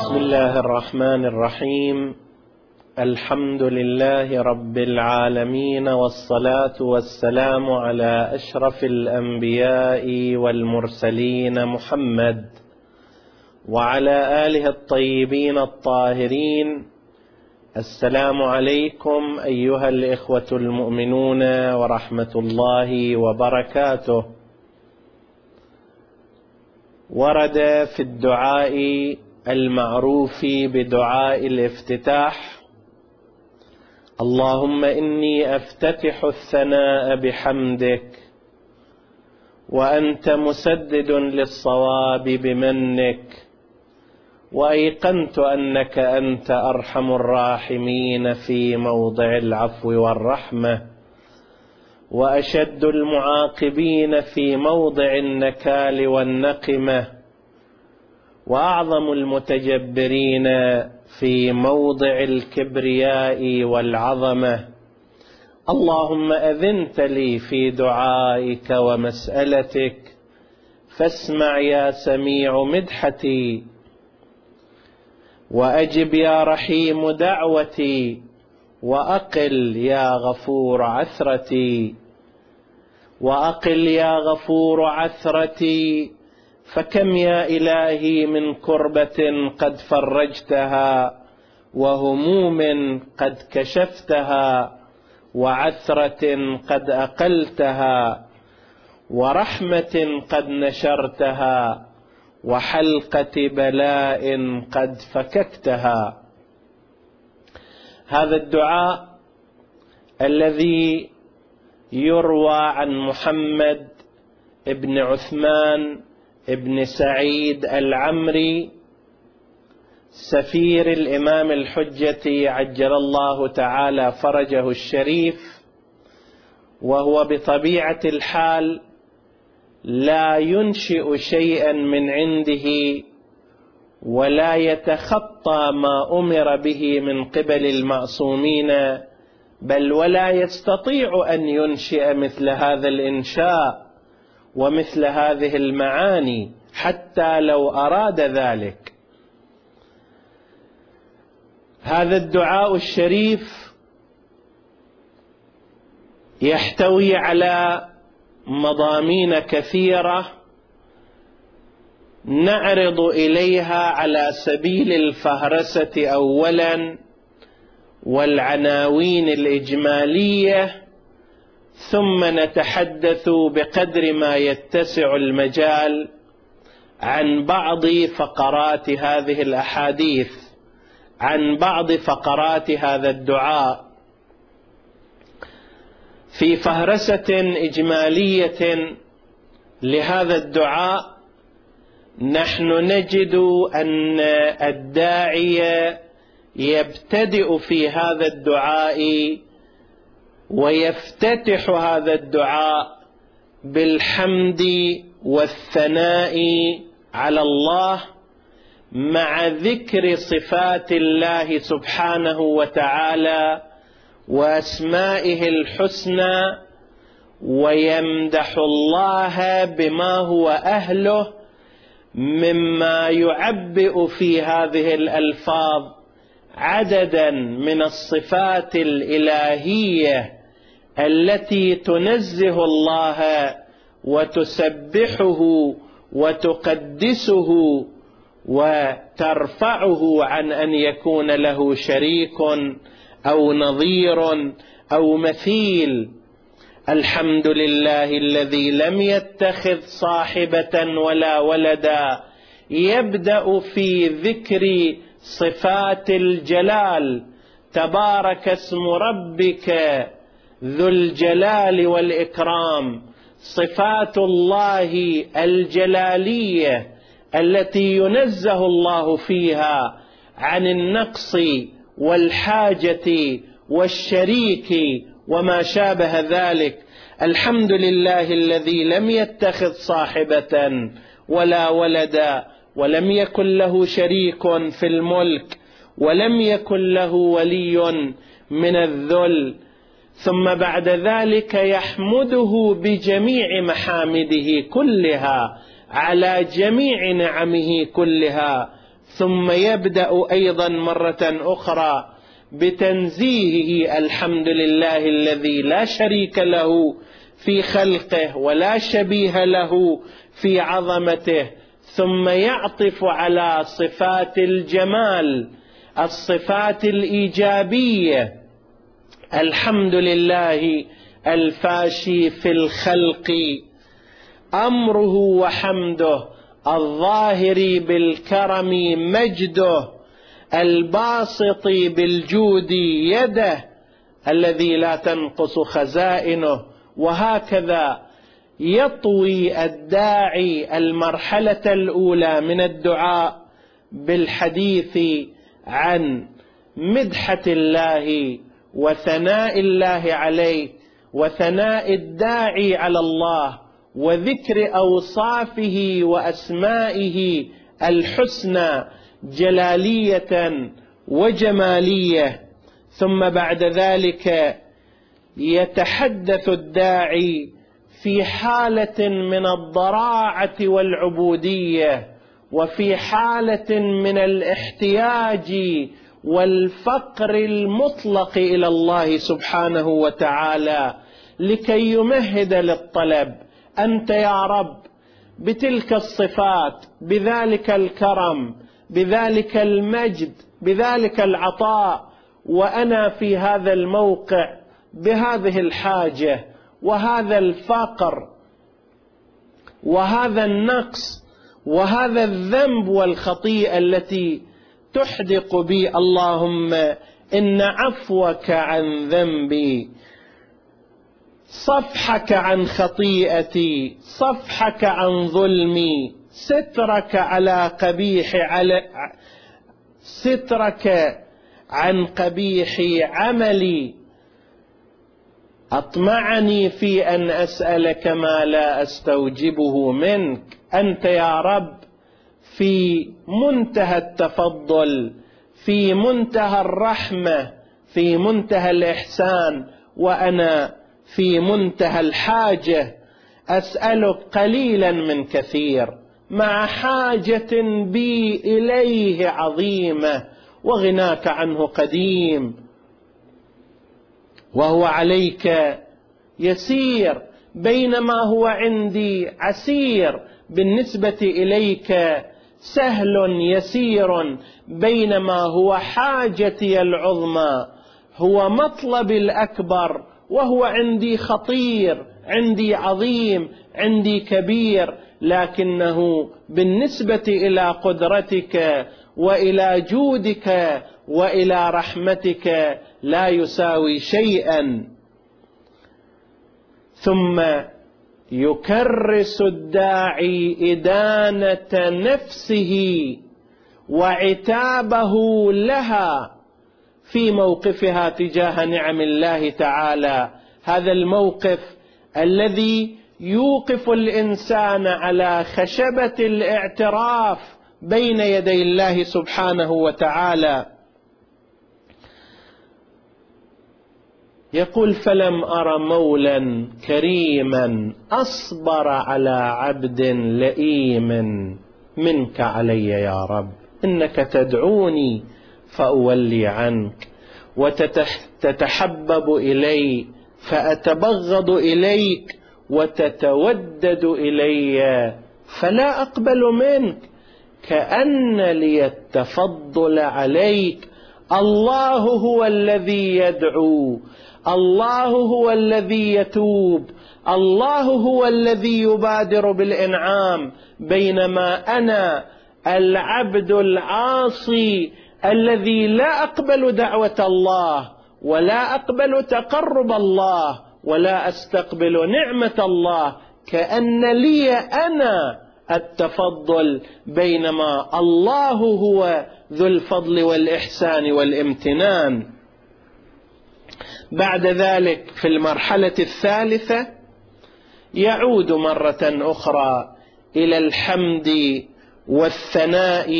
بسم الله الرحمن الرحيم. الحمد لله رب العالمين والصلاة والسلام على أشرف الأنبياء والمرسلين محمد وعلى آله الطيبين الطاهرين. السلام عليكم أيها الإخوة المؤمنون ورحمة الله وبركاته. ورد في الدعاء المعروف بدعاء الافتتاح. اللهم إني أفتتح الثناء بحمدك وأنت مسدد للصواب بمنك وأيقنت أنك أنت أرحم الراحمين في موضع العفو والرحمة وأشد المعاقبين في موضع النكال والنقمة. وأعظم المتجبرين في موضع الكبرياء والعظمة. اللهم أذنت لي في دعائك ومسألتك. فاسمع يا سميع مدحتي. وأجب يا رحيم دعوتي. وأقل يا غفور عثرتي. وأقل يا غفور عثرتي. فكم يا إلهي من كربة قد فرجتها وهموم قد كشفتها وعثرة قد أقلتها ورحمة قد نشرتها وحلقة بلاء قد فككتها. هذا الدعاء الذي يروى عن محمد بن عثمان ابن سعيد العمري سفير الإمام الحجة عجل الله تعالى فرجه الشريف وهو بطبيعة الحال لا ينشئ شيئا من عنده ولا يتخطى ما أمر به من قبل المعصومين بل ولا يستطيع أن ينشئ مثل هذا الإنشاء. ومثل هذه المعاني حتى لو أراد ذلك. هذا الدعاء الشريف يحتوي على مضامين كثيرة نعرض إليها على سبيل الفهرسة اولا والعناوين الإجمالية ثم نتحدث بقدر ما يتسع المجال عن بعض فقرات هذه الأحاديث عن بعض فقرات هذا الدعاء. في فهرسة إجمالية لهذا الدعاء نحن نجد أن الداعي يبتدئ في هذا الدعاء ويفتتح هذا الدعاء بالحمد والثناء على الله مع ذكر صفات الله سبحانه وتعالى وأسمائه الحسنى ويمدح الله بما هو أهله مما يعبئ في هذه الألفاظ عددا من الصفات الإلهية التي تنزه الله وتسبحه وتقدسه وترفعه عن أن يكون له شريك أو نظير أو مثيل. الحمد لله الذي لم يتخذ صاحبة ولا ولدا. يبدأ في ذكر صفات الجلال. تبارك اسم ربك ذو الجلال والإكرام. صفات الله الجلالية التي ينزه الله فيها عن النقص والحاجة والشريك وما شابه ذلك. الحمد لله الذي لم يتخذ صاحبة ولا ولدا ولم يكن له شريك في الملك ولم يكن له ولي من الذل ثم بعد ذلك يحمده بجميع محامده كلها على جميع نعمه كلها. ثم يبدأ أيضا مرة أخرى بتنزيهه الحمد لله الذي لا شريك له في خلقه ولا شبيه له في عظمته. ثم يعطف على صفات الجمال الصفات الإيجابية الحمد لله الفاشي في الخلق أمره وحمده الظاهر بالكرم مجده الباسط بالجود يده الذي لا تنقص خزائنه وهكذا يطوي الداعي المرحلة الأولى من الدعاء بالحديث عن مدحة الله وثناء الله عليه وثناء الداعي على الله وذكر أوصافه وأسمائه الحسنى جلالية وجمالية. ثم بعد ذلك يتحدث الداعي في حالة من الضراعة والعبودية وفي حالة من الاحتياج والفقر المطلق إلى الله سبحانه وتعالى لكي يمهد للطلب. أنت يا رب بتلك الصفات بذلك الكرم بذلك المجد بذلك العطاء وأنا في هذا الموقع بهذه الحاجة وهذا الفقر وهذا النقص وهذا الذنب والخطيئة التي تحدق بي اللهم إن عفوك عن ذنبي صفحك عن خطيئتي صفحك عن ظلمي سترك على قبيح على سترك عن قبيح عملي. أطمعني في أن أسألك ما لا أستوجبه منك. أنت يا رب في منتهى التفضل في منتهى الرحمة في منتهى الإحسان وأنا في منتهى الحاجة. أسألك قليلا من كثير مع حاجة بي إليه عظيمة وغناك عنه قديم. وهو عليك يسير بينما هو عندي عسير. بالنسبة إليك سهل يسير بينما هو حاجتي العظمى. هو مطلبي الأكبر وهو عندي خطير عندي عظيم عندي كبير لكنه بالنسبة إلى قدرتك وإلى جودك وإلى رحمتك لا يساوي شيئا. ثم يكرس الداعي إدانة نفسه وعتابه لها في موقفها تجاه نعم الله تعالى. هذا الموقف الذي يوقف الإنسان على خشبة الاعتراف بين يدي الله سبحانه وتعالى. يقول فلم أر مولا كريما أصبر على عبد لئيم منك علي يا رب. إنك تدعوني فأولي عنك وتتحبب إلي فأتبغض إليك وتتودد إلي فلا أقبل منك. كأن لي التفضل عليك الله هو الذي يدعو. الله هو الذي يتوب. الله هو الذي يبادر بالإنعام. بينما أنا العبد العاصي الذي لا أقبل دعوة الله ولا أقبل تقرب الله ولا أستقبل نعمة الله. كأن لي أنا التفضل بينما الله هو ذو الفضل والإحسان والامتنان. بعد ذلك في المرحلة الثالثة يعود مرة أخرى إلى الحمد والثناء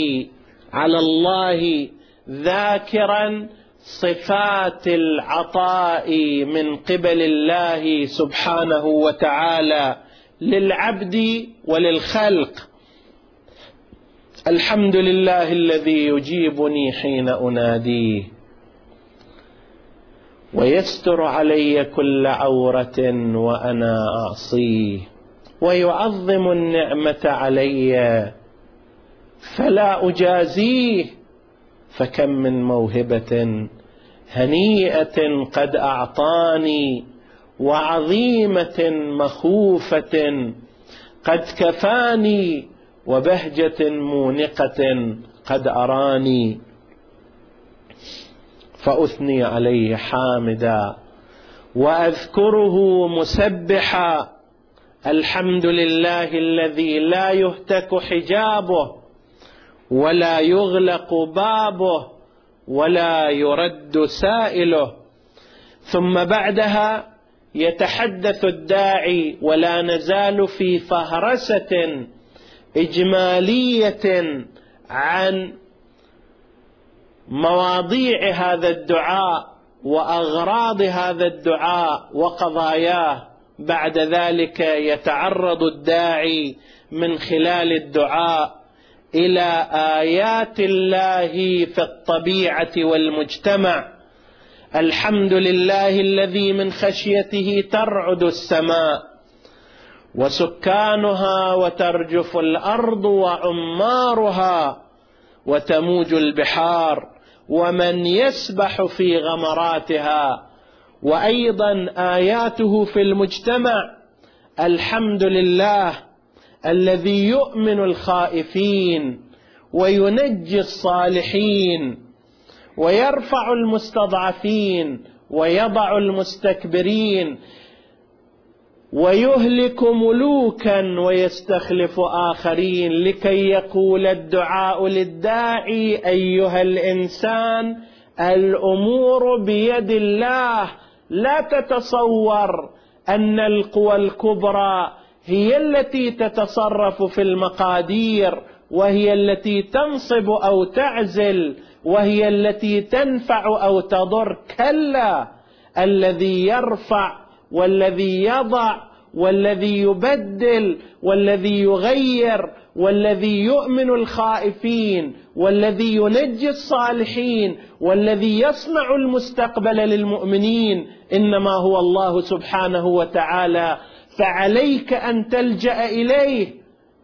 على الله ذاكرا صفات العطاء من قبل الله سبحانه وتعالى. للعبد وللخلق. الحمد لله الذي يجيبني حين اناديه ويستر علي كل عورة وأنا اعصيه ويعظم النعمة علي. فلا اجازيه فكم من موهبة هنيئة قد أعطاني. وعظيمة مخوفة قد كفاني وبهجة مونقة قد أراني فأثني عليه حامدا وأذكره مسبحا الحمد لله الذي لا يهتك حجابه ولا يغلق بابه ولا يرد سائله ثم بعدها يتحدث الداعي ولا نزال في فهرسة إجمالية عن مواضيع هذا الدعاء وأغراض هذا الدعاء وقضاياه. بعد ذلك يتعرض الداعي من خلال الدعاء إلى آيات الله في الطبيعة والمجتمع. الحمد لله الذي من خشيته ترعد السماء وسكانها وترجف الأرض وعمارها وتموج البحار ومن يسبح في غمراتها وأيضا آياته في المجتمع الحمد لله الذي يؤمن الخائفين وينجي الصالحين ويرفع المستضعفين ويضع المستكبرين ويهلك ملوكا ويستخلف آخرين لكي يقول الدعاء للداعي أيها الإنسان الأمور بيد الله. لا تتصور أن القوى الكبرى هي التي تتصرف في المقادير وهي التي تنصب أو تعزل. وهي التي تنفع أو تضر كلا الذي يرفع والذي يضع والذي يبدل والذي يغير والذي يؤمن الخائفين والذي ينجي الصالحين والذي يصنع المستقبل للمؤمنين إنما هو الله سبحانه وتعالى فعليك أن تلجأ إليه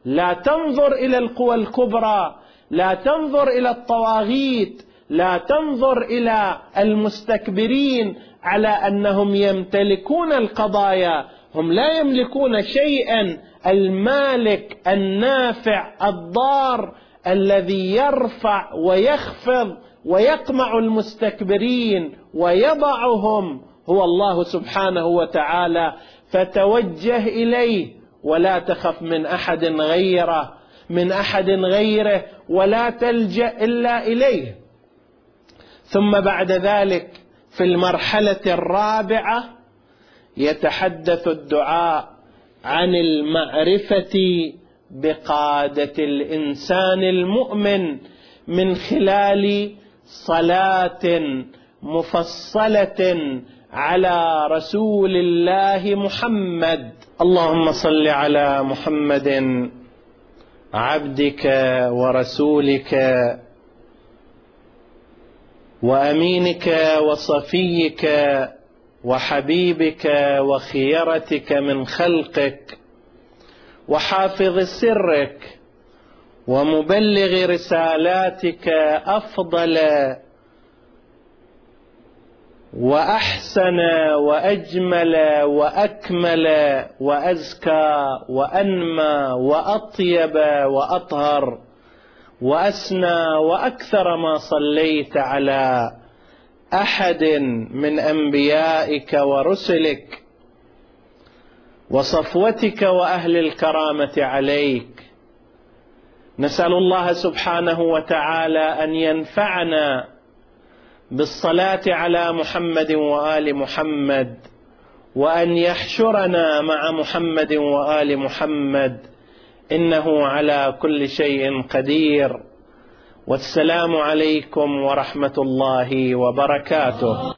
لا تنظر إلى القوى الكبرى لا تنظر إلى الطواغيت لا تنظر إلى المستكبرين على أنهم يمتلكون القضايا. هم لا يملكون شيئا. المالك النافع الضار الذي يرفع ويخفض ويقمع المستكبرين ويضعهم هو الله سبحانه وتعالى. فتوجه إليه ولا تخف من أحد غيره. من أحد غيره ولا تلجأ إلا إليه. ثم بعد ذلك في المرحلة الرابعة يتحدث الدعاء عن المعرفة بقادة الإنسان المؤمن من خلال صلاة مفصلة على رسول الله محمد. اللهم صل على محمد. عبدك ورسولك وأمينك وصفيك وحبيبك وخيرتك من خلقك وحافظ سرك ومبلغ رسالاتك أفضل وأحسن وأجمل وأكمل وأزكى وأنمى وأطيب وأطهر وأسنى وأكثر ما صليت على أحد من أنبيائك ورسلك وصفوتك وأهل الكرامة عليك. نسأل الله سبحانه وتعالى أن ينفعنا بالصلاة على محمد وآل محمد وأن يحشرنا مع محمد وآل محمد إنه على كل شيء قدير. والسلام عليكم ورحمة الله وبركاته.